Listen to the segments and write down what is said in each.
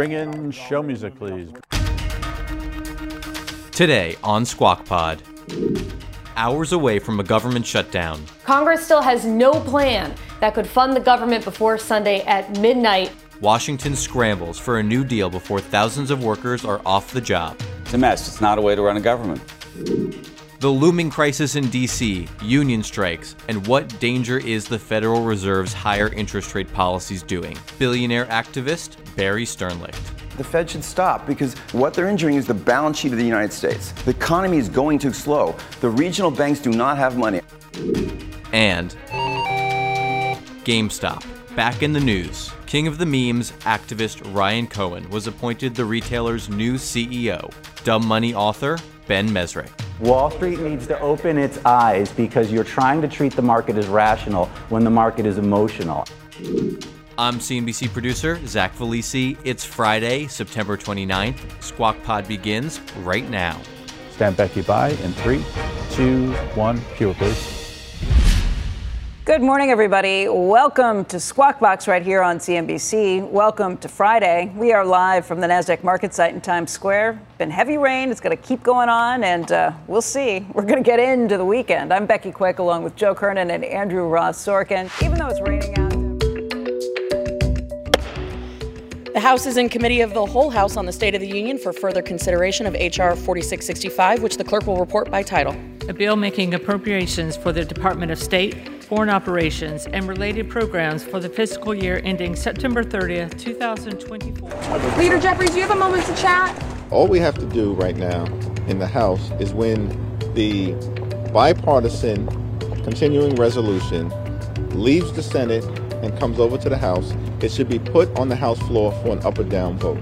Bring in show music, please. Today on Squawk Pod. Hours away from a government shutdown. Congress still has no plan that could fund the government before Sunday at midnight. Washington scrambles for a new deal before thousands of workers are off the job. It's a mess. It's not a way to run a government. The looming crisis in D.C., union strikes, and what danger is the Federal Reserve's higher interest rate policies doing? Billionaire activist Barry Sternlicht. The Fed should stop because what they're injuring is the balance sheet of the United States. The economy is going too slow. The regional banks do not have money. And GameStop. Back in the news. King of the memes, activist Ryan Cohen was appointed the retailer's new CEO. Dumb Money author Ben Mezrich. Wall Street needs to open its eyes because you're trying to treat the market as rational when the market is emotional. I'm CNBC producer Zach Vallese. It's Friday, September 29th. Squawk Pod begins right now. Stand Becky by in three, two, one. Cue, please. Good morning, everybody. Welcome to Squawk Box right here on CNBC. Welcome to Friday. We are live from the NASDAQ market site in Times Square. Been heavy rain. It's going to keep going on, and uh, we'll see. We're going to get into the weekend. I'm Becky Quick along with Joe Kernen and Andrew Ross Sorkin. Even though it's raining out, The House is in committee of the whole House on the State of the Union for further consideration of H.R. 4665, which the clerk will report by title. A bill making appropriations for the Department of State, Foreign Operations, and related programs for the fiscal year ending September 30th, 2024. Leader Jeffries, do you have a moment to chat? All we have to do right now in the House is when the bipartisan continuing resolution leaves the Senate and comes over to the House, it should be put on the House floor for an up or down vote.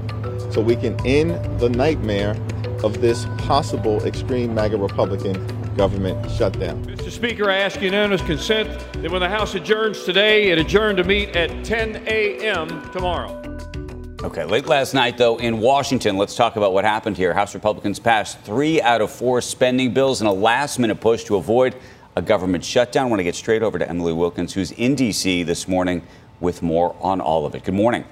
So we can end the nightmare of this possible extreme MAGA Republican government shutdown. Mr. Speaker, I ask unanimous consent that when the House adjourns today, it adjourn to meet at 10 a.m. tomorrow. Okay, late last night, though, in Washington, let's talk about what happened here. House Republicans passed three out of four spending bills in a last minute push to avoid a government shutdown. I want to get straight over to Emily Wilkins, who's in D.C. this morning with more on all of it. Good morning.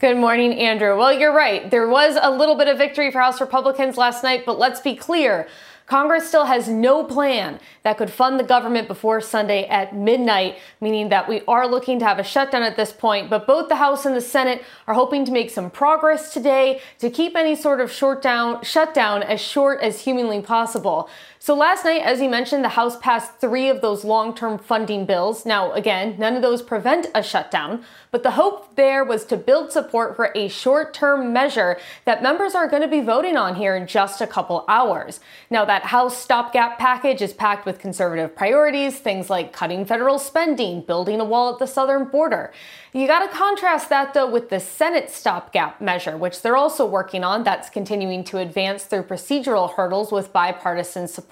Good morning, Andrew. Well, you're right. There was a little bit of victory for House Republicans last night, but let's be clear. Congress still has no plan that could fund the government before Sunday at midnight, meaning that we are looking to have a shutdown at this point. But both the House and the Senate are hoping to make some progress today to keep any sort of short down, shutdown as short as humanly possible. So last night, as you mentioned, the House passed three of those long-term funding bills. Now, again, none of those prevent a shutdown, but the hope there was to build support for a short-term measure that members are going to be voting on here in just a couple hours. Now, that House stopgap package is packed with conservative priorities, things like cutting federal spending, building a wall at the southern border. You got to contrast that though with the Senate stopgap measure, which they're also working on. That's continuing to advance through procedural hurdles with bipartisan support.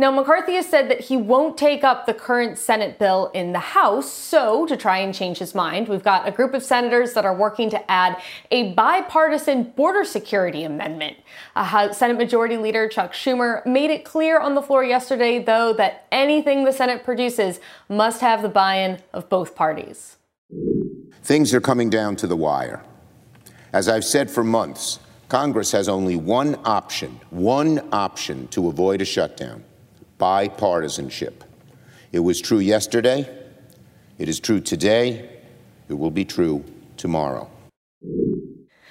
Now, McCarthy has said that he won't take up the current Senate bill in the House. So, to try and change his mind, we've got a group of senators that are working to add a bipartisan border security amendment. Uh, Senate Majority Leader Chuck Schumer made it clear on the floor yesterday, though, that anything the Senate produces must have the buy in of both parties. Things are coming down to the wire. As I've said for months, Congress has only one option, one option to avoid a shutdown bipartisanship. It was true yesterday, it is true today, it will be true tomorrow.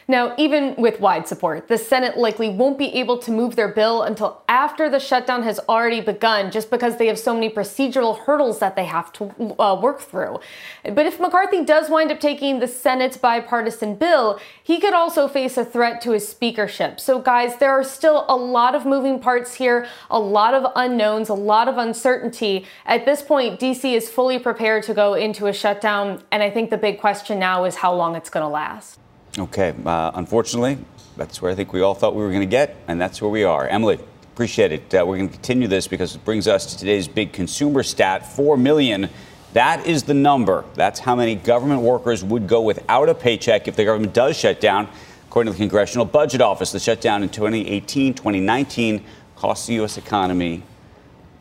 Now, even with wide support, the Senate likely won't be able to move their bill until after the shutdown has already begun, just because they have so many procedural hurdles that they have to uh, work through. But if McCarthy does wind up taking the Senate's bipartisan bill, he could also face a threat to his speakership. So, guys, there are still a lot of moving parts here, a lot of unknowns, a lot of uncertainty. At this point, DC is fully prepared to go into a shutdown, and I think the big question now is how long it's going to last. Okay. Uh, unfortunately, that's where I think we all thought we were going to get, and that's where we are. Emily, appreciate it. Uh, we're going to continue this because it brings us to today's big consumer stat 4 million. That is the number. That's how many government workers would go without a paycheck if the government does shut down. According to the Congressional Budget Office, the shutdown in 2018 2019 cost the U.S. economy,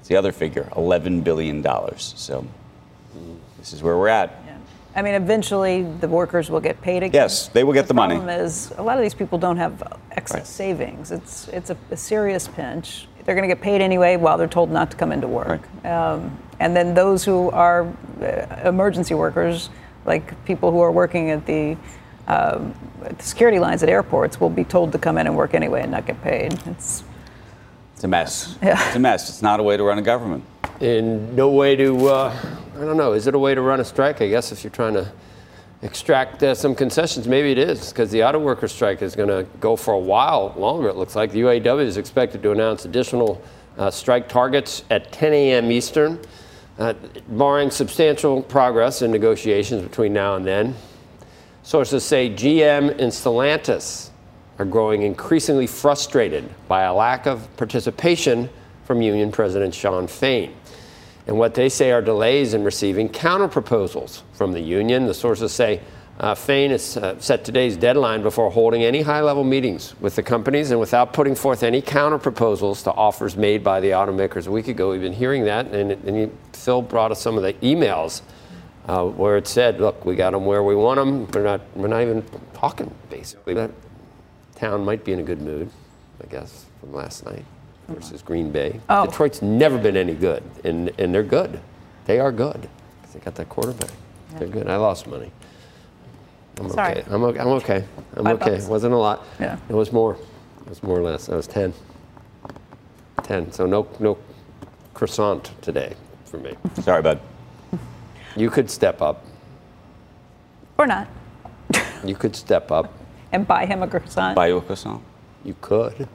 it's the other figure, $11 billion. So this is where we're at. I mean, eventually the workers will get paid again. Yes, they will get the, money. The problem is a lot of these people don't have excess right. savings. It's it's a, a, serious pinch. They're going to get paid anyway while they're told not to come into work. Right. Um, and then those who are uh, emergency workers, like people who are working at the, um, at the security lines at airports, will be told to come in and work anyway and not get paid. It's it's a mess. Yeah. It's a mess. It's not a way to run a government. And no way to, uh, I don't know, is it a way to run a strike? I guess if you're trying to extract uh, some concessions, maybe it is, because the auto worker strike is going to go for a while longer, it looks like. The UAW is expected to announce additional uh, strike targets at 10 a.m. Eastern, uh, barring substantial progress in negotiations between now and then. Sources say GM and Stellantis are growing increasingly frustrated by a lack of participation from Union President Shawn Fain. And what they say are delays in receiving counterproposals from the union. The sources say uh, Fain has uh, set today's deadline before holding any high level meetings with the companies and without putting forth any counterproposals to offers made by the automakers. A week ago, we've been hearing that, and, and Phil brought us some of the emails uh, where it said, look, we got them where we want them. We're not, we're not even talking, basically. That town might be in a good mood, I guess, from last night versus Green Bay. Oh. Detroit's never been any good, and, and they're good. They are good. They got that quarterback. Yeah. They're good. I lost money. I'm Sorry. okay. I'm okay. I'm okay. I'm Five okay. Bucks. It wasn't a lot. Yeah. It was more. It was more or less. I was 10. 10. So no no croissant today for me. Sorry, bud. You could step up. Or not. you could step up. And buy him a croissant. Buy you a croissant. You could.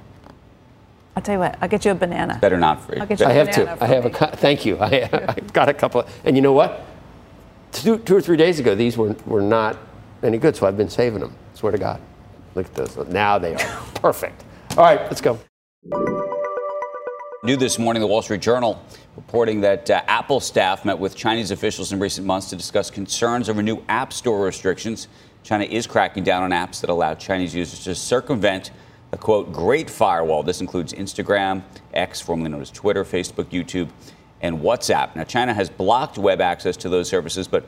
I'll tell you what. I'll get you a banana. Better not free. I'll get you I have to. I have me. a. Thank you. I, I got a couple. Of, and you know what? Two, two or three days ago, these were were not any good. So I've been saving them. Swear to God. Look at those. Now they are perfect. All right, let's go. New this morning, the Wall Street Journal reporting that uh, Apple staff met with Chinese officials in recent months to discuss concerns over new App Store restrictions. China is cracking down on apps that allow Chinese users to circumvent a quote, great firewall. This includes Instagram, X, formerly known as Twitter, Facebook, YouTube, and WhatsApp. Now, China has blocked web access to those services, but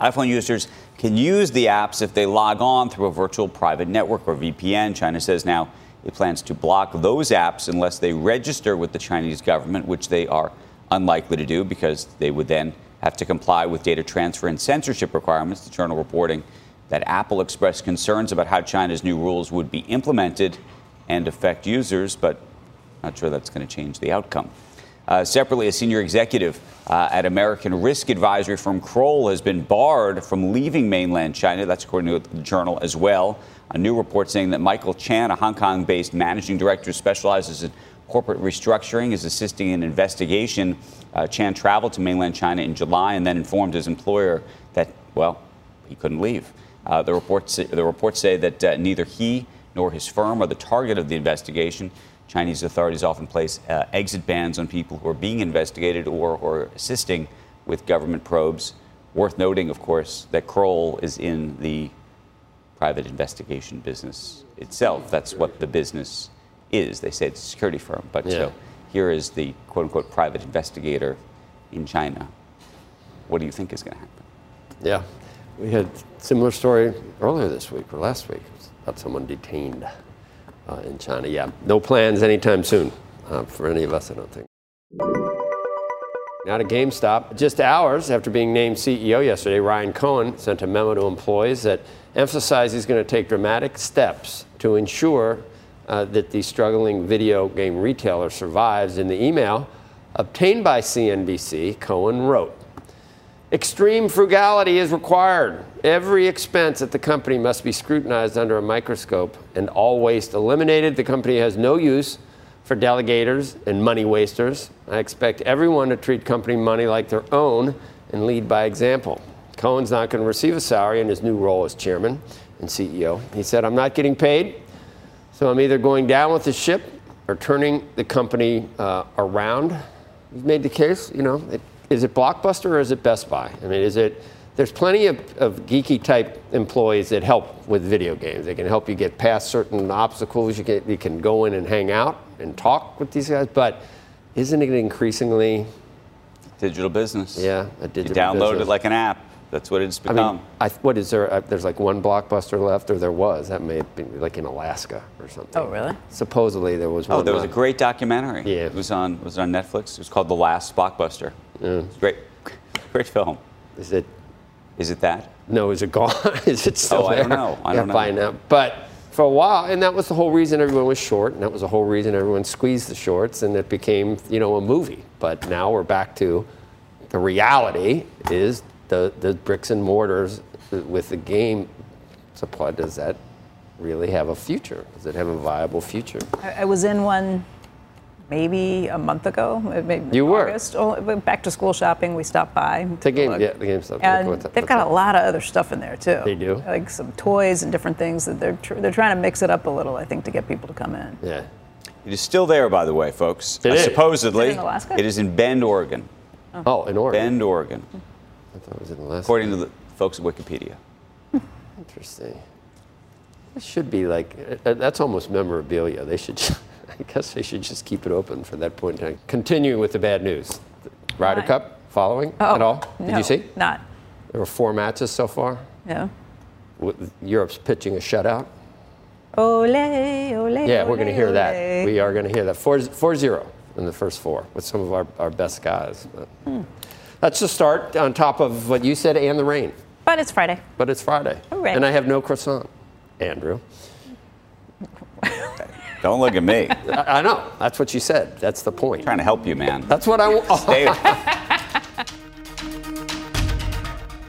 iPhone users can use the apps if they log on through a virtual private network or VPN. China says now it plans to block those apps unless they register with the Chinese government, which they are unlikely to do because they would then have to comply with data transfer and censorship requirements. The journal reporting that Apple expressed concerns about how China's new rules would be implemented and affect users, but not sure that's going to change the outcome. Uh, separately, a senior executive uh, at American risk advisory firm Kroll has been barred from leaving mainland China. That's according to the journal as well. A new report saying that Michael Chan, a Hong Kong based managing director, who specializes in corporate restructuring, is assisting in an investigation. Uh, Chan traveled to mainland China in July and then informed his employer that, well, he couldn't leave. Uh, the, reports, the reports say that uh, neither he nor his firm are the target of the investigation. Chinese authorities often place uh, exit bans on people who are being investigated or, or assisting with government probes. Worth noting, of course, that Kroll is in the private investigation business itself. That's what the business is. They say it's a security firm, but yeah. so here is the quote unquote private investigator in China. What do you think is going to happen? Yeah, we had similar story earlier this week or last week about someone detained uh, in China. Yeah, no plans anytime soon uh, for any of us, I don't think. out of GameStop. Just hours after being named CEO yesterday, Ryan Cohen sent a memo to employees that emphasized he's going to take dramatic steps to ensure uh, that the struggling video game retailer survives. In the email obtained by CNBC, Cohen wrote, Extreme frugality is required. Every expense at the company must be scrutinized under a microscope and all waste eliminated. The company has no use for delegators and money wasters. I expect everyone to treat company money like their own and lead by example. Cohen's not going to receive a salary in his new role as chairman and CEO. He said, I'm not getting paid, so I'm either going down with the ship or turning the company uh, around. He's made the case, you know, it, is it Blockbuster or is it Best Buy? I mean, is it, there's plenty of, of geeky type employees that help with video games. They can help you get past certain obstacles. You can, you can go in and hang out and talk with these guys, but isn't it increasingly digital business? Yeah, a digital You download business. it like an app. That's what it's I become. mean, I, what is there? Uh, there's like one blockbuster left, or there was. That may have been like in Alaska or something. Oh, really? Supposedly there was one. oh, there was a great documentary. Yeah. It was on was it on Netflix. It was called The Last Blockbuster. Yeah. It's great, great film. Is it? Is it that? No, is it gone? is it still Oh, I there? don't know. I don't know. Find out. But for a while, and that was the whole reason everyone was short, and that was the whole reason everyone squeezed the shorts, and it became, you know, a movie. But now we're back to the reality is the the bricks and mortars with the game supply. Does that really have a future? Does it have a viable future? I, I was in one maybe a month ago. Maybe You were? August. Oh, back to school shopping. We stopped by. The game, look. yeah, the game stuff. And What's- they've what's got up? a lot of other stuff in there too. They do? like some toys and different things that they're tr- they're trying to mix it up a little. I think to get people to come in. Yeah. It is still there, by the way, folks. It Uh, is. Supposedly, Is it in Alaska? it is in Bend, Oregon. Oh, in Oregon. Bend, Oregon, I thought it was in Alaska. according to the folks at Wikipedia. Interesting. It should be like uh, that's almost memorabilia. They should, I guess, they should just keep it open for that point in time. Continuing with the bad news, Ryder Right. Cup following Oh, at all? Did no, you see? Not. There were four matches so far. Yeah. With- Europe's pitching a shutout. Ole, ole. Yeah, we're going to hear ole. that. We are going to hear that. 4 4 0 in the first four with some of our, our best guys. But Hmm. That's the start on top of what you said and the rain. But it's Friday. But it's Friday. Hooray. And I have no croissant, Andrew. Don't look at me. I I know. That's what you said. That's the point. trying to help you, man. That's what I want. Stay-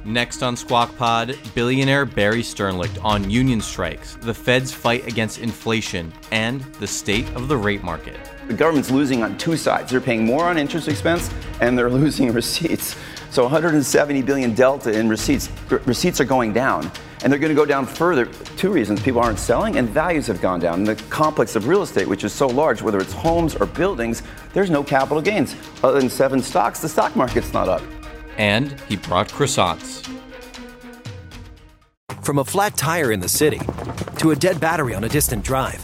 Next on Squawk Pod, billionaire Barry Sternlicht on union strikes, the Fed's fight against inflation, and the state of the rate market. The government's losing on two sides. They're paying more on interest expense and they're losing receipts. So 170 billion delta in receipts. R- receipts are going down. And they're going to go down further. Two reasons. People aren't selling and values have gone down. And the complex of real estate, which is so large, whether it's homes or buildings, there's no capital gains. Other than seven stocks, the stock market's not up. And he brought croissants. From a flat tire in the city to a dead battery on a distant drive,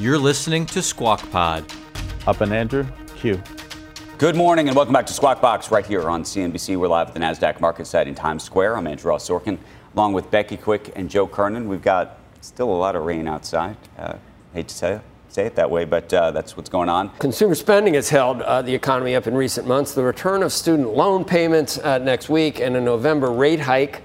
You're listening to Squawk Pod. Up and Andrew, Q. Good morning and welcome back to Squawk Box right here on CNBC. We're live at the NASDAQ market site in Times Square. I'm Andrew Ross Sorkin along with Becky Quick and Joe Kernen. We've got still a lot of rain outside. Uh, hate to say, say it that way, but uh, that's what's going on. Consumer spending has held uh, the economy up in recent months. The return of student loan payments uh, next week and a November rate hike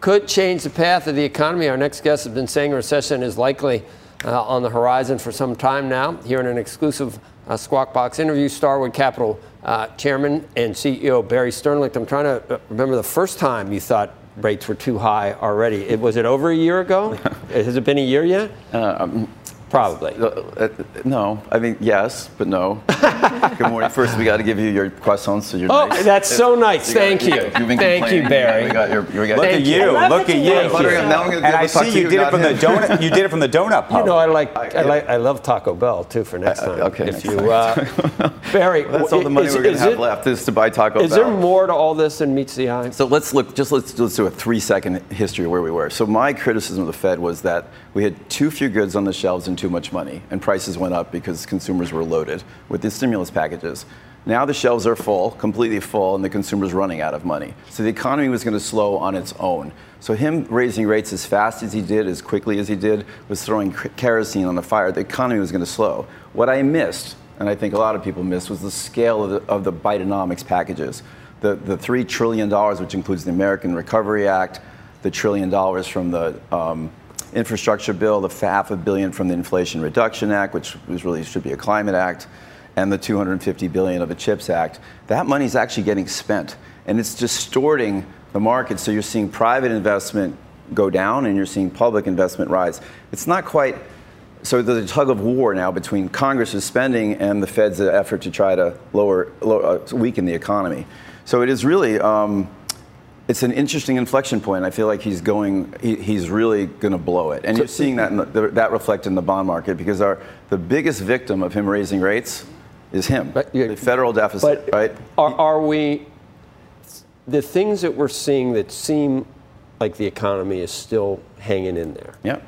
could change the path of the economy. Our next guest has been saying a recession is likely uh, on the horizon for some time now. Here in an exclusive uh, Squawk Box interview. Starwood Capital uh, Chairman and CEO Barry Sternlicht. I'm trying to uh, remember the first time you thought rates were too high already. It, was it over a year ago? Has it been a year yet? Um, Probably. Uh, no, I mean yes, but no. Good morning. First, we got to give you your croissants. So you're oh, nice. that's so nice. You Thank gotta, you. You've been Thank you, complaining. Barry. We got your, we got Look at you. Look at you. Now I'm gonna And I talk see to you did it not from the him. donut. You did it from the donut pub. You know, I like, I like, I love Taco Bell too for next time. okay, If next you, time. uh, Barry, That's all the money is- we're going is to have it- left is to buy Taco Is Bell. there more to all this than meets the eye? So let's look. Just let's let's do a three-second history of where we were. So my criticism of the Fed was that we had too few goods on the shelves and too much money, and prices went up because consumers were loaded with the stimulus packages. Now the shelves are full, completely full, and the consumer's running out of money. So the economy was going to slow on its own. So him raising rates as fast as he did, as quickly as he did, was throwing kerosene on the fire. The economy was going to slow. What I missed, and I think a lot of people missed, was the scale of the, of the Bidenomics packages. The, the $3 trillion, which includes the American Recovery Act, the trillion dollars from the um, infrastructure bill, the half a billion from the Inflation Reduction Act, which was really should be a climate act, and the 250 billion of the CHIPS Act. That money is actually getting spent, and it's distorting the market. So you're seeing private investment go down, and you're seeing public investment rise. It's not quite. So there's a tug of war now between Congress's spending and the Fed's effort to try to lower, lower uh, weaken the economy. So it is really. Um, it's an interesting inflection point. I feel like he's going, he, he's really going to blow it. And you're seeing that, the, that reflected in the bond market because our, the biggest victim of him raising rates is him, the federal deficit, right? Are, are we, the things that we're seeing that seem like the economy is still hanging in there? Yeah.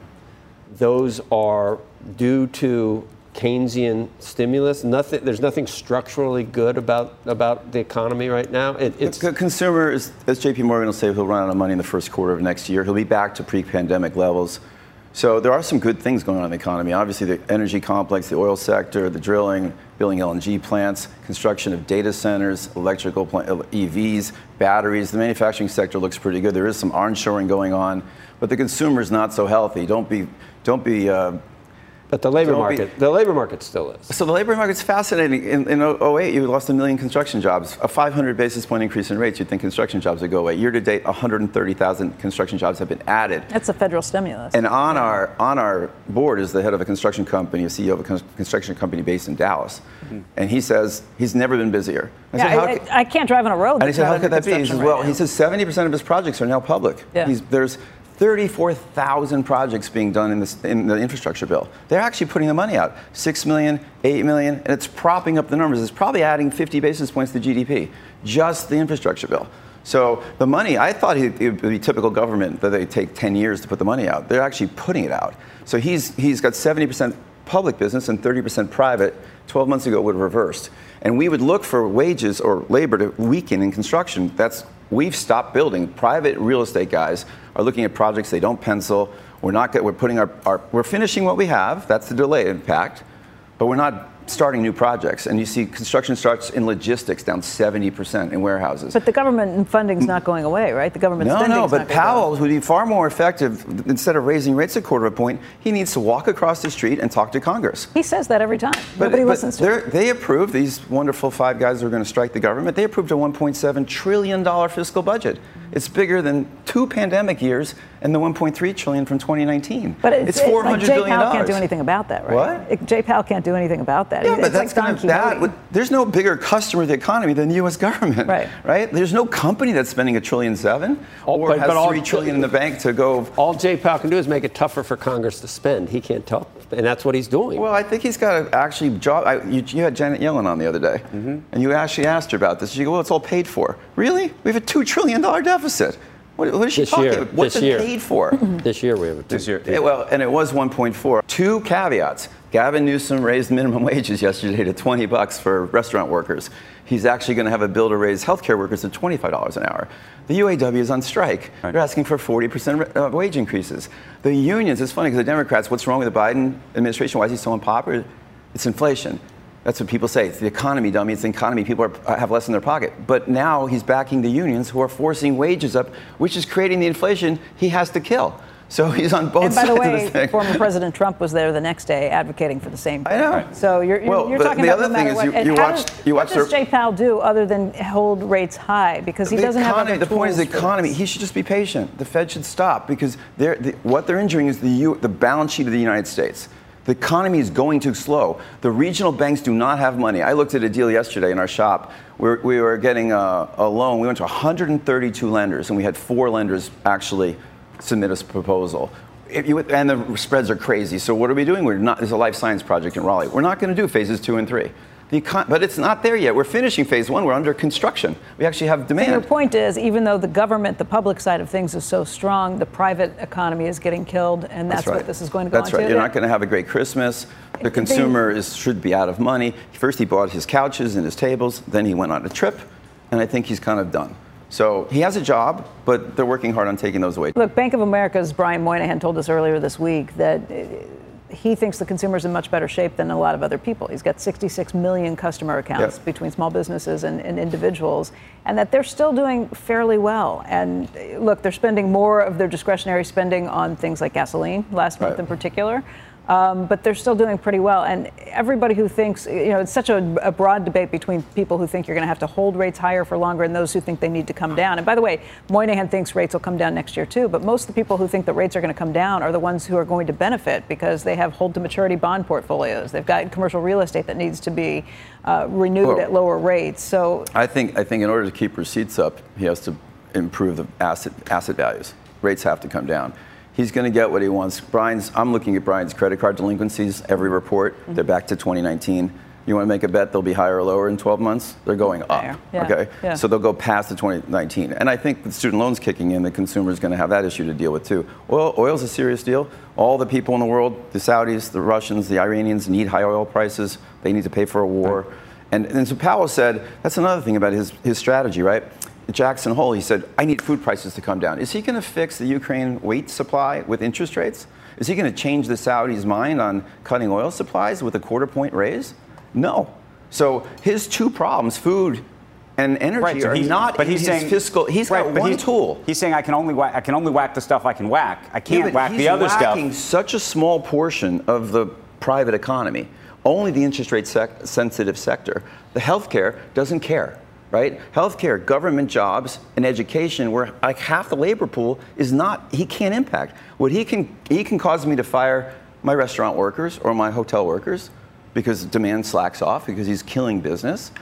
Those are due to Keynesian stimulus. Nothing. There's nothing structurally good about about the economy right now. It, it's the consumer, is, as JP Morgan will say, he'll run out of money in the first quarter of next year. He'll be back to pre pandemic levels. So there are some good things going on in the economy. Obviously, the energy complex, the oil sector, the drilling, building LNG plants, construction of data centers, electrical plant, EVs, batteries. The manufacturing sector looks pretty good. There is some onshoring going on, but the consumer is not so healthy. Don't be, don't be. Uh, but the labor don't market, be- the labor market still is. so the labor market's fascinating. In, in 08, you lost a million construction jobs. A 500 basis point increase in rates, you'd think construction jobs would go away. Year to date, 130,000 construction jobs have been added. That's a federal stimulus. And on our on our board is the head of a construction company, a CEO of a con- construction company based in Dallas, mm-hmm. and he says he's never been busier. I Yeah, said, how I, ca- I, I can't drive on a road. and he said, how could that be? He construction says, well, right he says 70% of his projects are now public. Yeah. He's, there's 34,000 projects being done in, this, in the infrastructure bill. They're actually putting the money out 6 million, 8 million, and it's propping up the numbers. It's probably adding 50 basis points to GDP, just the infrastructure bill. So the money, I thought it would be typical government that they take 10 years to put the money out. They're actually putting it out. So he's, he's got 70% public business and 30% private. 12 months ago, it would have reversed. And we would look for wages or labor to weaken in construction. That's we've stopped building. Private real estate guys are looking at projects they don't pencil. We're not. We're putting our, our we're finishing what we have. That's the delay impact, but we're not starting new projects. And you see construction starts in logistics down 70% in warehouses. But the government funding's not going away, right? The government No, no, but Powell would be far more effective. Instead of raising rates a quarter of a point, he needs to walk across the street and talk to Congress. He says that every time. But, Nobody listens to him. They approved, these wonderful five guys who are going to strike the government, they approved a $1.7 trillion fiscal budget. It's bigger than two pandemic years and the 1.3 trillion from 2019. But it's, it's 400 like Jay billion Powell can't do anything about that, right? What? It- Jay Powell can't do anything about that. Yeah, It's but that's like Don going to that. Would- There's no bigger customer of the economy than the U.S. government, Right. Right? There's no company that's spending a trillion seven or but- has but all- three trillion in the bank to go. All Jay Powell can do is make it tougher for Congress to spend. He can't tell, and that's what he's doing. Well, I think he's got to actually job. I, you, you had Janet Yellen on the other day, Mm-hmm. and you actually asked her about this. She go, "Well, it's all paid for." Really? We have a two trillion dollar deficit. What, what is she This talking year, about? What's this it year. paid for? this year we have a This year. Yeah, well, and it was 1.4. Two caveats. Gavin Newsom raised minimum wages yesterday to 20 bucks for restaurant workers. He's actually going to have a bill to raise healthcare workers to $25 an hour. The UAW is on strike. They're asking for 40% uh, wage increases. The unions, it's funny because the Democrats, what's wrong with the Biden administration? Why is he so unpopular? It's inflation. That's what people say. It's the economy, dummy. It's the economy. People are, have less in their pocket. But now he's backing the unions who are forcing wages up, which is creating the inflation he has to kill. So he's on both and by sides the of way, former President Trump was there the next day advocating for the same thing. I know. So you're, you're, Well, you're talking the about other no thing is what. you- you how watched- does- you what does Jay Powell do other than hold rates high? Because he the doesn't economy, have other the point is the economy. this. He should just be patient. The Fed should stop because they're, the, what they're injuring is the, U, the balance sheet of the United States. The economy is going too slow. The regional banks do not have money. I looked at a deal yesterday in our shop. We're, we were getting a, a loan. We went to 132 lenders, and we had four lenders actually submit a proposal. You, and the spreads are crazy. So what are we doing? We're not. There's a life science project in Raleigh. We're not going to do phases two and three. The econ- but it's not there yet. We're finishing phase one. We're under construction. We actually have And your point is, even though the government, the public side of things is so strong, the private economy is getting killed, and that's, right. what this is going to go That's on right. to. You're not going to have a great Christmas. The consumer is, should be out of money. First, he bought his couches and his tables. Then he went on a trip, and I think he's kind of done. So he has a job, but they're working hard on taking those away. Look, Bank of America's Brian Moynihan told us earlier this week that uh, he thinks the consumer's in much better shape than a lot of other people. He's got 66 million customer accounts Yeah. between small businesses and, and individuals, and that they're still doing fairly well. And look, they're spending more of their discretionary spending on things like gasoline last month in particular. Um, but they're still doing pretty well. And everybody who thinks, you know, it's such a, a broad debate between people who think you're going to have to hold rates higher for longer and those who think they need to come down. And by the way, Moynihan thinks rates will come down next year too. But most of the people who think that rates are going to come down are the ones who are going to benefit because they have hold to maturity bond portfolios. They've got commercial real estate that needs to be uh, renewed Well- at lower rates. So I think, I think in order to keep receipts up, he has to improve the asset, asset values. Rates have to come down. He's going to get what he wants. Brian's, I'm looking at Brian's credit card delinquencies, every report. Mm-hmm. They're back to 2019. You want to make a bet they'll be higher or lower in 12 months? They're going up. Yeah, Okay? yeah. So they'll go past the 2019. And I think with student loans kicking in, the consumer is going to have that issue to deal with too. Oil, oil's a serious deal. All the people in the world, the Saudis, the Russians, the Iranians need high oil prices. They need to pay for a war. And, and so Powell said, that's another thing about his, his strategy, right? Jackson Hole, he said, I need food prices to come down. Is he going to fix the Ukraine wheat supply with interest rates? Is he going to change the Saudis' mind on cutting oil supplies with a quarter point raise? No. So his two problems, food and energy, Right, so are he's- not but in he's his saying fiscal. He's right, got one he's- tool. He's saying I can only whack, I can only whack the stuff I can whack. I can't but whack the other stuff. He's whacking such a small portion of the private economy, only the interest rate sec- sensitive sector. The healthcare doesn't care, right? Healthcare, government jobs, and education, where like half the labor pool is not, he can't impact. What he can, he can cause me to fire my restaurant workers or my hotel workers because demand slacks off because he's killing business.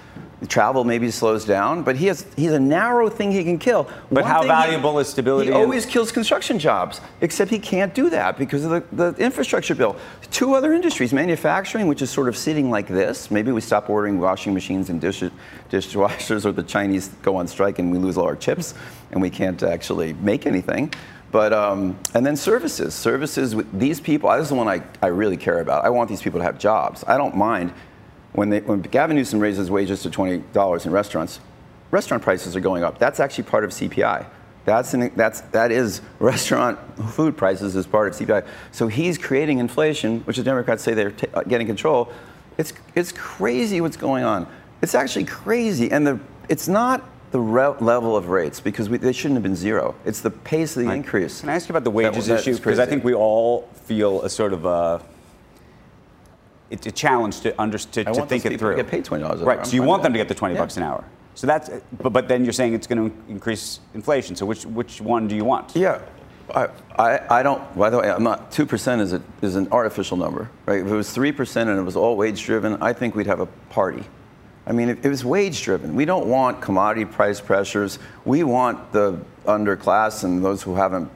Travel maybe slows down, but he has he's a narrow thing he can kill. But One how thing he- valuable is stability He in- always kills construction jobs, except he can't do that because of the, the infrastructure bill. Two other industries, manufacturing, which is sort of sitting like this. Maybe we stop ordering washing machines and dish, dishwashers, or the Chinese go on strike and we lose all our chips and we can't actually make anything. But um, and then services, services with these people. This is the one I, I really care about. I want these people to have jobs. I don't mind when they, when Gavin Newsom raises wages to twenty dollars in restaurants. Restaurant prices are going up. That's actually part of CPI. That's, an, that's that is restaurant food prices as part of CPI. So he's creating inflation, which the Democrats say they're uh, getting control. It's it's crazy what's going on. It's actually crazy, and the it's not the re- level of rates because we, they shouldn't have been zero. It's the pace of the increase. Can I ask you about the wages that issue? Because I think we all feel a sort of a it's a challenge to under, to, to want think it through. get paid $20 an hour. Right. So you want them to get the twenty Yeah. bucks an hour. So that's but, but then you're saying it's going to increase inflation. So which which one do you want? Yeah. I, I, I don't, by the way, I'm not, 2% is, a, is an artificial number, right? If it was 3% and it was all wage driven, I think we'd have a party. I mean, if it was wage driven, we don't want commodity price pressures. We want the underclass and those who haven't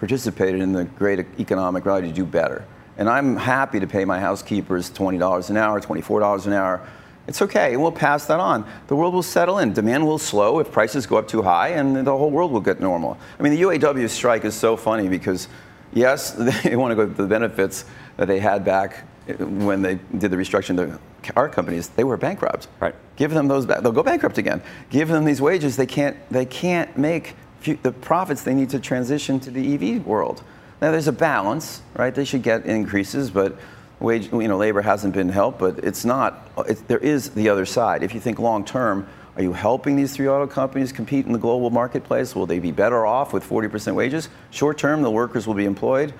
participated in the great economic rally to do better. And I'm happy to pay my housekeepers $20 an hour, $24 an hour. It's okay, and we'll pass that on. The world will settle in. Demand will slow if prices go up too high, and the whole world will get normal. I mean, the UAW strike is so funny because, yes, they want to go to the benefits that they had back eh, when they did the restructuring of the car companies. They were bankrupt. Right. Give them those back. They'll go bankrupt again. Give them these wages. They can't. They can't make the profits they need to transition to the EV world. Now there's a balance, right? They should get increases, but wage, you know, labor hasn't been helped. But it's not. It's, there is the other side. If you think long term, Are you helping these three auto companies compete in the global marketplace? Will they be better off with 40% wages? Short term, the workers will be employed,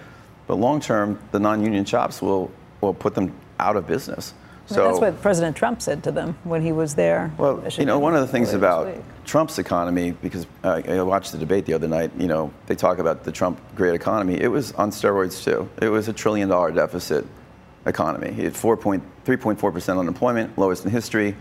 but long term, the non union shops will, will put them out of business. So, that's what President Trump said to them when he was there. Well, you know, one of the things about Trump's economy, because uh, I watched the debate the other night, you know, they talk about the Trump great economy. It was on steroids, too. It was a trillion dollar deficit economy. He had 3.4% unemployment, lowest in history.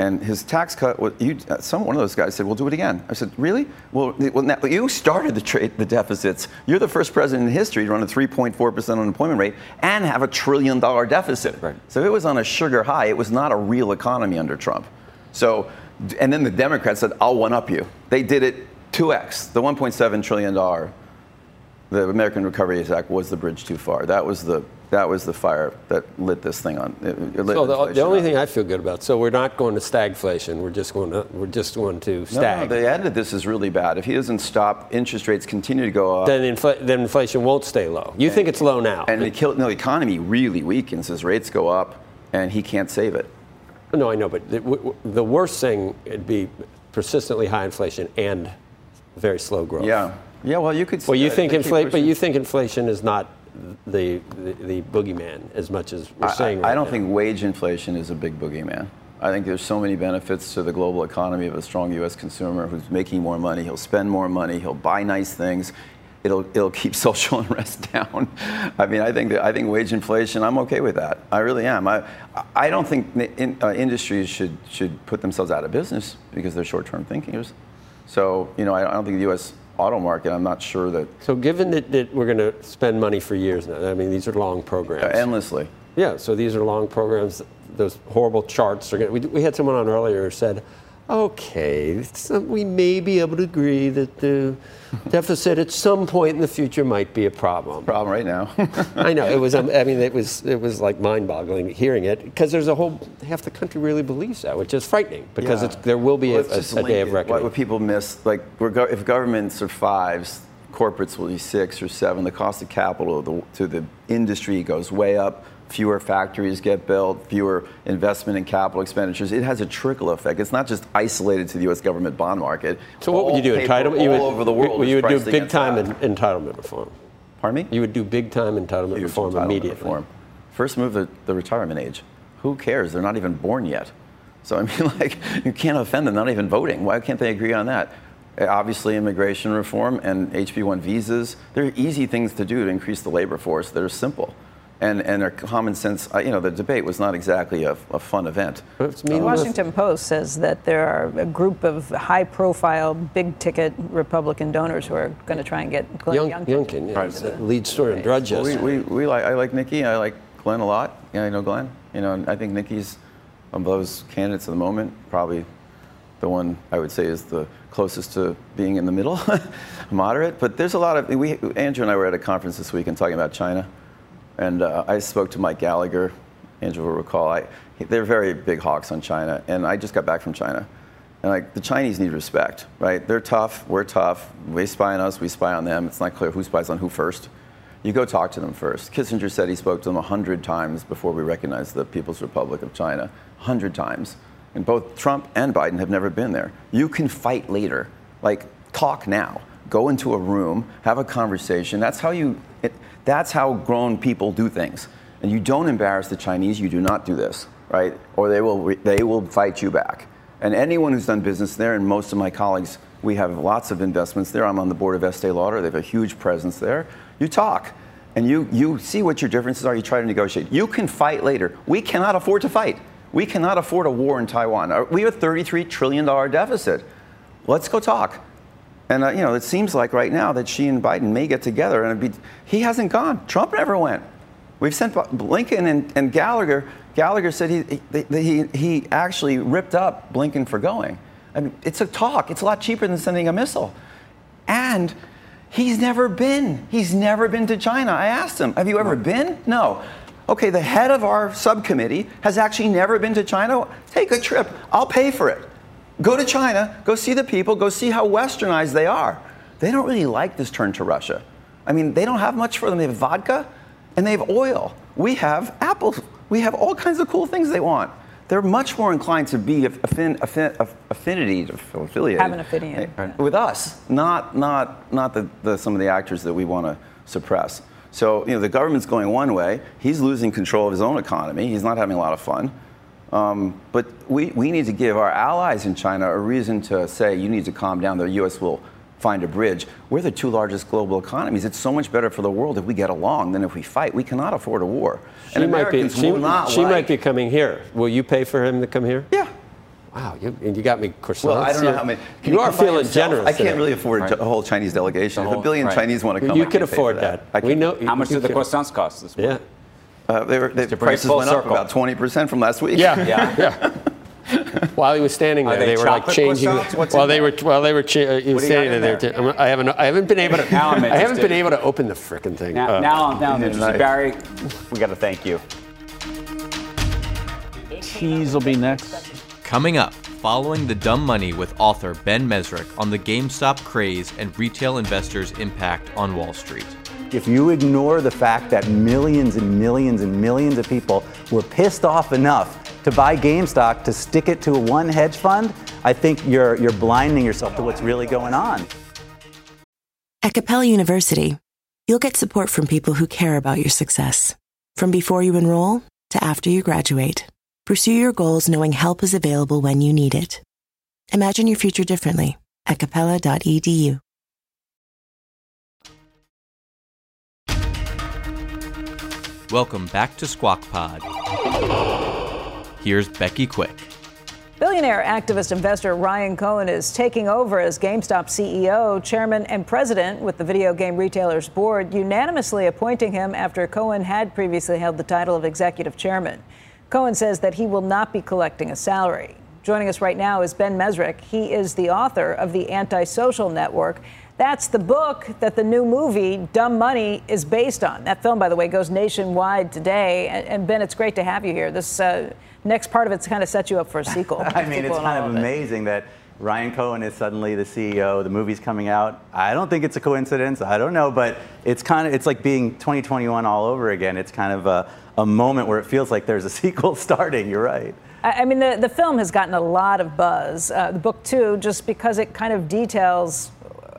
And his tax cut, was, you, uh, some one of those guys said, "We'll do it again." I said, "Really? Well, well now, you started the trade, the deficits. You're the first president in history to run a 3.4 percent unemployment rate and have a trillion dollar deficit. Right. So it was on a sugar high. It was not a real economy under Trump. So, and then the Democrats said, "I'll one up you." They did it 2x. The 1.7 trillion dollar, the American Recovery Act was the bridge too far. That was the that was the fire that lit this thing on. So the, the, only thing I feel good about. So we're not going to stagflation. We're just going to we're just going to stag. No, the end of this is really bad. If he doesn't stop, interest rates continue to go up. Then, infl- then inflation won't stay low. You and, think it's low now? And the, kill, no, the economy really weakens as rates go up, and he can't save it. No, I know, but the, w- the worst thing would be persistently high inflation and very slow growth. Yeah. Yeah. Well, you could. Well, you think inflation, but you think inflation is not the, the, the boogeyman as much as we're saying. Right I don't now. think wage inflation is a big boogeyman. I think there's so many benefits to the global economy of a strong U.S. consumer who's making more money. He'll spend more money. He'll buy nice things. It'll, it'll keep social unrest down. I mean, I think that, I think wage inflation. I'm okay with that. I really am. I, I don't think in, uh, industries should should put themselves out of business because they're short-term thinkers. So you know, I, I don't think the U.S auto market, I'm not sure that. So, given that, that we're going to spend money for years now, I mean, these are long programs. Uh, endlessly. Yeah, so these are long programs. Those horrible charts are going we, we had someone on earlier who said, okay, we may be able to agree that the deficit at some point in the future might be a problem. Problem right now. I know it was. Um, I mean, it was. It was like mind-boggling hearing it because there's a whole half the country really believes that, which is frightening because yeah. there will be well, a, a, a day of reckoning. What would people miss, like if government survives, corporates will be six or seven. The cost of capital to the industry goes way up fewer factories get built, fewer investment in capital expenditures. It has a trickle effect. It's not just isolated to the U.S. government bond market. So what would you do? Entitlement? You would, over the world. You would do big time in, entitlement reform. Pardon me? You would do big time entitlement reform entitlement immediately. Reform. First, move the, the retirement age. Who cares? They're not even born yet. So I mean, like, you can't offend them. Not even voting. Why can't they agree on that? Eh, obviously, immigration reform and HB1 visas. They're easy things to do to increase the labor force. They're simple and and their common sense. Uh, you know, the debate was not exactly a, a fun event. The Washington Post says that there are a group of high-profile, big-ticket Republican donors who are going to try and get Glenn Young, Youngkin, yeah, right. lead story in Drudge. Well, we, we, we like, I like Nikki. I like Glenn a lot. Yeah, I know Glenn. You know, I think Nikki's of those candidates at the moment probably the one I would say is the closest to being in the middle, moderate. But there's a lot of we. Andrew and I were at a conference this week and talking about China and uh, I spoke to Mike Gallagher. Andrew will recall. I, they're very big hawks on China, and I just got back from China. And like the Chinese need respect, right? They're tough. We're tough. They spy on us. We spy on them. It's not clear who spies on who first. You go talk to them first. Kissinger said he spoke to them a hundred times before we recognized the People's Republic of China. A hundred times. And both Trump and Biden have never been there. You can fight later. Like talk now. Go into a room, have a conversation. That's how you. It, that's how grown people do things. And you don't embarrass the Chinese, you do not do this, right? Or they will, they will fight you back. And anyone who's done business there, and most of my colleagues, we have lots of investments there. I'm on the board of Estee Lauder, they have a huge presence there. You talk and you, you see what your differences are, you try to negotiate. You can fight later. We cannot afford to fight. We cannot afford a war in Taiwan. Uh, we have a $33 trillion deficit. Let's go talk. And uh, you know, it seems like right now that Xi and Biden may get together, and be, he hasn't gone. Trump never went. We've sent Blinken and, and Gallagher. Gallagher said he, he, he actually ripped up Blinken for going. I mean, it's a talk. It's a lot cheaper than sending a missile. And he's never been. He's never been to China. I asked him, "Have you ever been?" No. Okay, the head of our subcommittee has actually never been to China. Take a trip. I'll pay for it. Go to China, go see the people, go see how westernized they are. They don't really like this turn to Russia. I mean, they don't have much for them. They have vodka and they have oil. We have apples. We have all kinds of cool things they want. they're much more inclined to be affin, affin, affinity affiliated Have an affinity. Eh, eh, with us, not not not the, the some of the actors that we want to suppress. So you know the government's going one way. He's losing control of his own economy. He's not having a lot of fun. Um, but we, we need to give our allies in China a reason to say you need to calm down. The U.S. will find a bridge. We're the two largest global economies. It's so much better for the world if we get along than if we fight. We cannot afford a war. Xi and might be. Americans She, will not she like, might be coming here. Will you pay for him to come here? Yeah. Wow, you, and you got me croissants. Well, I don't know here. how many. can You are feeling generous. I can't today. really afford Right. a whole Chinese delegation. The if a billion right. Chinese want to Well, come, you I could can't pay afford for that. I We can't. know. How much you did the croissants cost this morning? Yeah. Uh, they were, the To bring it prices full went up about 20% from last week. Yeah, yeah, yeah. While he was standing there, they they, were like changing. croissants? While in they there? were, while they were, cha- uh, he was What do you got standing there. there? to- I haven't, I haven't been able to. Now I'm I haven't been able to open the frickin' thing. Now, Uh, now, now I'm interested. Nice. Barry, we got to thank you. Tease will be next. Coming up, following the dumb money with author Ben Mezrich on the GameStop craze and retail investors' impact on Wall Street. If you ignore the fact that millions and millions and millions of people were pissed off enough to buy GameStop to stick it to one hedge fund, I think you're, you're blinding yourself to what's really going on. At Capella University, you'll get support from people who care about your success. From before you enroll to after you graduate, pursue your goals knowing help is available when you need it. Imagine your future differently at capella.edu. Welcome back to Squawk Pod. Here's Becky Quick. Billionaire activist investor Ryan Cohen is taking over as GameStop CEO, chairman, and president, with the video game retailer's board unanimously appointing him after Cohen had previously held the title of executive chairman. Cohen says that he will not be collecting a salary. Joining us right now is Ben Mezrich. He is the author of The Antisocial Network. That's the book that the new movie, Dumb Money, is based on. That film, by the way, goes nationwide today. And, and Ben, it's great to have you here. This uh, next part of it's kind of set you up for a sequel. I mean, it's kind of it. amazing that Ryan Cohen is suddenly the CEO. The movie's coming out. I don't think it's a coincidence. I don't know, but it's kind of it's like being 2021 all over again. It's kind of a, a moment where it feels like there's a sequel starting. You're right. I I mean, the, the film has gotten a lot of buzz. Uh, the book, too, just because it kind of details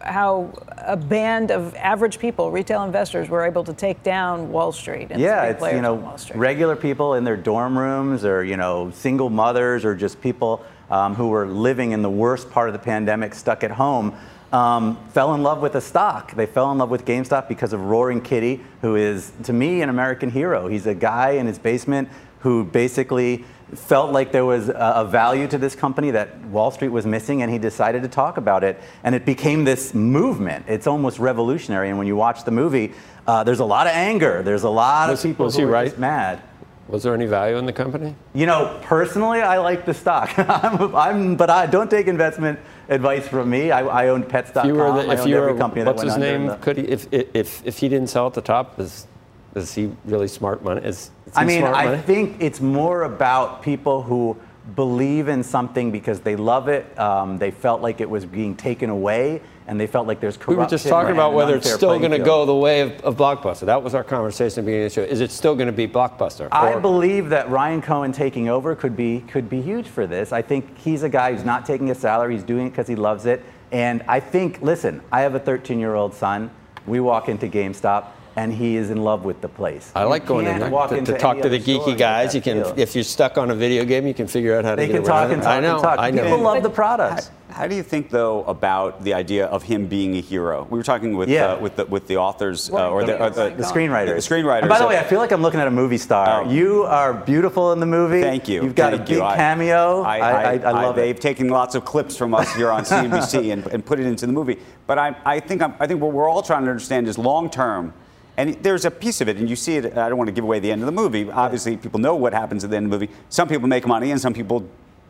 how a band of average people, retail investors, were able to take down Wall Street. And yeah, it's you know regular people in their dorm rooms, or you know single mothers, or just people um, who were living in the worst part of the pandemic, stuck at home. Um, fell in love with the stock. They fell in love with GameStop because of Roaring Kitty, who is, to me, an American hero. He's a guy in his basement who basically felt like there was a, a value to this company that Wall Street was missing, and he decided to talk about it. And it became this movement. It's almost revolutionary. And when you watch the movie, uh, there's a lot of anger. There's a lot Was of people was who are right? just mad. Was there any value in the company? You know, personally, I like the stock. I'm, I'm, but I don't take investment advice from me. I, I owned Pets.com. If you were, the, if you were company that what's went his name? the- Could he, if, if if he didn't sell at the top, is is he really smart money? Is I mean, I money? think it's more about people who believe in something because they love it. Um, they felt like it was being taken away, and they felt like there's We were just talking about whether it's still going to go the way of, of Blockbuster. That was our conversation at the beginning of the show. Is it still going to be Blockbuster? I believe that Ryan Cohen taking over could be could be huge for this. I think he's a guy who's not taking a salary. He's doing it because he loves it. And I think, listen, I have a 13 year old son. We walk into GameStop, and he is in love with the place. I like You going in there walk to, into to talk to the geeky guys. You can, feel. if you're stuck on a video game, you can figure out how to They get can around talk and it. talk I know. and talk. I know. People love the products. How do you think, though, about the idea of him being a hero? We were talking with Yeah. uh, with the with the authors uh, or the, or the, The screenwriters. The screenwriters. And by the way, I feel like I'm looking at a movie star. Oh. You are beautiful in the movie. Thank you. You've got Thank a big you. I- cameo. I, I, I, love it. They've taken lots of clips from us here on CNBC and, and put it into the movie. But I, I think I'm, I think what we're all trying to understand is long term. And there's a piece of it, and you see it. I don't want to give away the end of the movie. Obviously, people know what happens at the end of the movie. Some people make money, and some people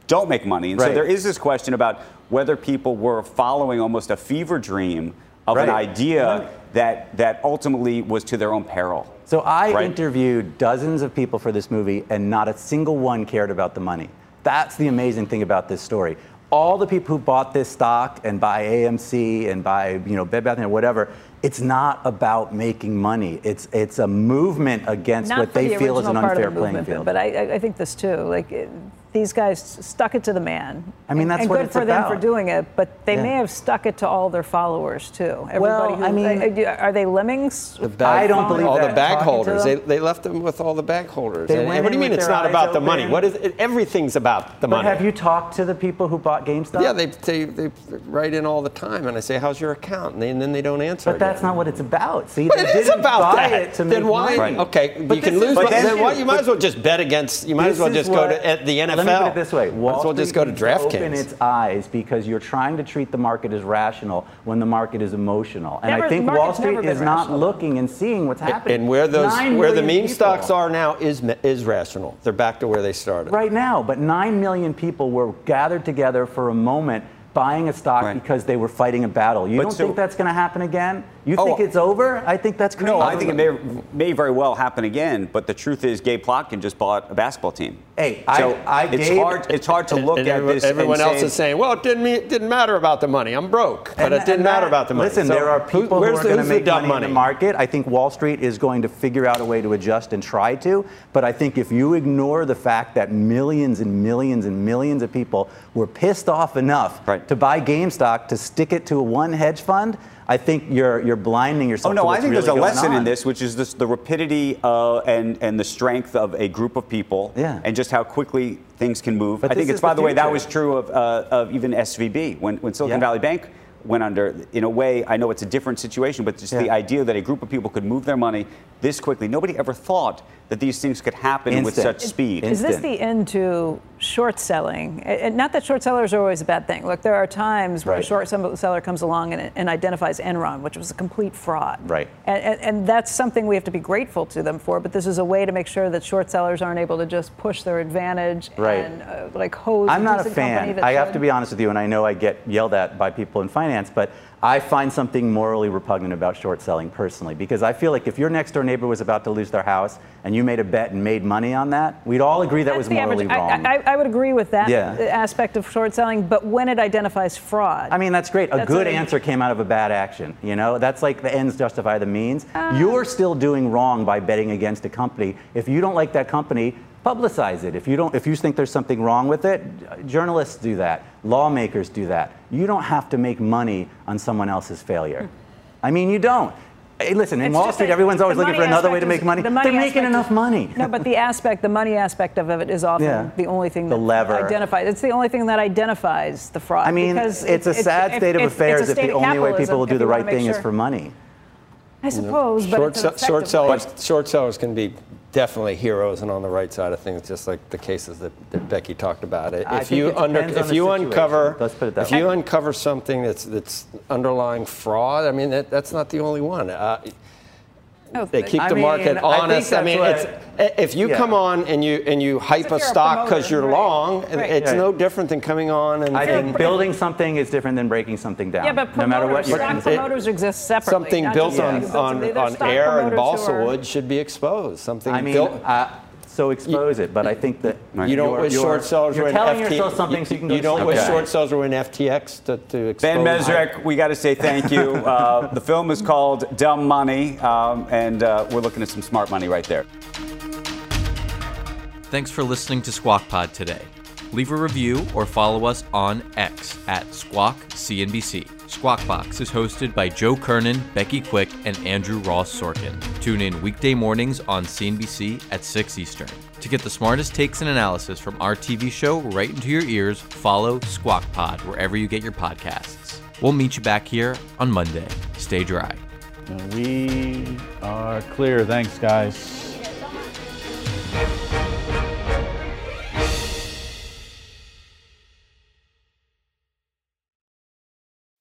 don't make money. And so there is this question about whether people were following almost a fever dream of an Right. idea that that ultimately was to their own peril. So I Right. interviewed dozens of people for this movie, and not a single one cared about the money. That's the amazing thing about this story. All the people who bought this stock and buy AMC and buy, you know, Bed Bath and whatever, it's not about making money. It's it's a movement against Not what they the feel is an original part of unfair the playing field. But I, I- I think this too. Like, it- these guys stuck it to the man. I mean, and, that's and what good it's for them for doing it, but they Yeah. may have stuck it to all their followers too. Everybody Well, who, I mean- uh, are they lemmings? The bag- I don't believe all that. the bag Talking holders. They, they left them with all the bag holders. They And- what do you mean it's not eyes about the money? What is it, everything's about the But money. have you talked to the people who bought GameStop? yeah, they, they, they write in all the time, and I say, "How's your account?" And, they, and then they don't answer. But that's again. not what it's about. See, But they it is about buy that. it to then make why? money. Okay, But you can lose. But then why? You might as well just bet against. You might as well just go to the NFL. Let me put it this way: Wall might as Street just go to needs Open its eyes because you're trying to treat the market as rational when the market is emotional, and Never- I think Wall Street been is not looking and seeing what's happening. And where those Nine where the million meme people. stocks are now is is rational. They're back to where they started. right now, but nine million people were gathered together for a moment. Buying a stock Right. because they were fighting a battle. You But don't so- think that's going to happen again? You Oh, think it's over? I think that's crazy. No, I think it may, may very well happen again. But the truth is, Gabe Plotkin just bought a basketball team. Hey, so I, I it's gave, hard. It's hard to look and at everyone, this. everyone and else say, is saying, "Well, it didn't mean, it didn't matter about the money. I'm broke, but And- it didn't matter that- about the money." Listen, So there are people who where's are going to make dumb money, in the market. I think Wall Street is going to figure out a way to adjust and try to. But I think if you ignore the fact that millions and millions and millions of people were pissed off enough to buy GameStop to stick it to one hedge fund, I think you're you're blinding yourself. Oh no, to I think really there's a lesson in this, which is this, the rapidity uh, and and the strength of a group of people, Yeah. and just how quickly things can move. But I think it's by the the way that was true of uh, of even SVB when when Silicon Yeah. Valley Bank went under. In a way, I know it's a different situation, but just the idea that a group of people could move their money this quickly, nobody ever thought that these things could happen with such speed. Is this the end to short selling? And- and not that short sellers are always a bad thing. Look, there are times where a short seller comes along and, and identifies Enron, which was a complete fraud. Right. And, and, and that's something we have to be grateful to them for. But this is a way to make sure that short sellers aren't able to just push their advantage Right. and uh, like hose. I'm not a fan. I have should. to be honest with you, and I know I get yelled at by people in finance, but I find something morally repugnant about short selling personally because I feel like if your next door neighbor was about to lose their house and you made a bet and made money on that, we'd all agree that That's was morally average. wrong. I, I, I would agree with that Yeah. aspect of short selling, but when it identifies fraud, I mean, that's great. A That's good a- answer came out of a bad action. You know, that's like the ends justify the means. Uh. You're still doing wrong by betting against a company. If you don't like that company, publicize it. If you don't, if you think there's something wrong with it, journalists do that. Lawmakers do that. You don't have to make money on someone else's failure. I mean, you don't. Hey, listen, in It's Wall Street, that everyone's always looking for another way to make money. the money They're making enough is- money. No, but the aspect, the money aspect of it is often Yeah. the only thing The that lever. identifies. It's the only thing that identifies the fraud. I mean, because it's a sad it- state of it's- affairs it's if the of only way people will do the right make thing is for money. I suppose, but short, it's an se- short effective way. short sellers can be definitely heroes and on the right side of things, just like the cases that, that Becky talked about. It, If you it under, if you situation. uncover, Let's put it that if way. you uncover something that's that's underlying fraud, I mean that, that's not the only one. Uh, they keep I the mean, market honest. I, that's mean, what- it's, if you yeah. come on and you and you hype a stock because you're right, long, right. it's Right. no different than coming on and, I and think building something is different than breaking something down. Yeah, but no matter what promoters, stock into. promoters exist separately. something built on, something on, on air and balsa are- wood should be exposed. Something I mean, built. uh, so expose it, but I think that You don't wish short sellers You're were in telling FT yourself something so you can go. You don't wish at short sellers were in FTX to, to expose. Ben Mezrich, we got to say thank you. Uh, the film is called Dumb Money, um, and uh, we're looking at some smart money right there. Thanks for listening to Squawk Pod today. Leave a review or follow us on X at Squawk CNBC. Squawk Box is hosted by Joe Kernen, Becky Quick, and Andrew Ross Sorkin. Tune in weekday mornings on CNBC at 6 Eastern. To get the smartest takes and analysis from our TV show right into your ears, follow Squawk Pod wherever you get your podcasts. We'll meet you back here on Monday. Stay dry. We are clear. Thanks, guys.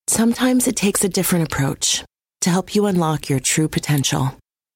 Sometimes it takes a different approach to help you unlock your true potential.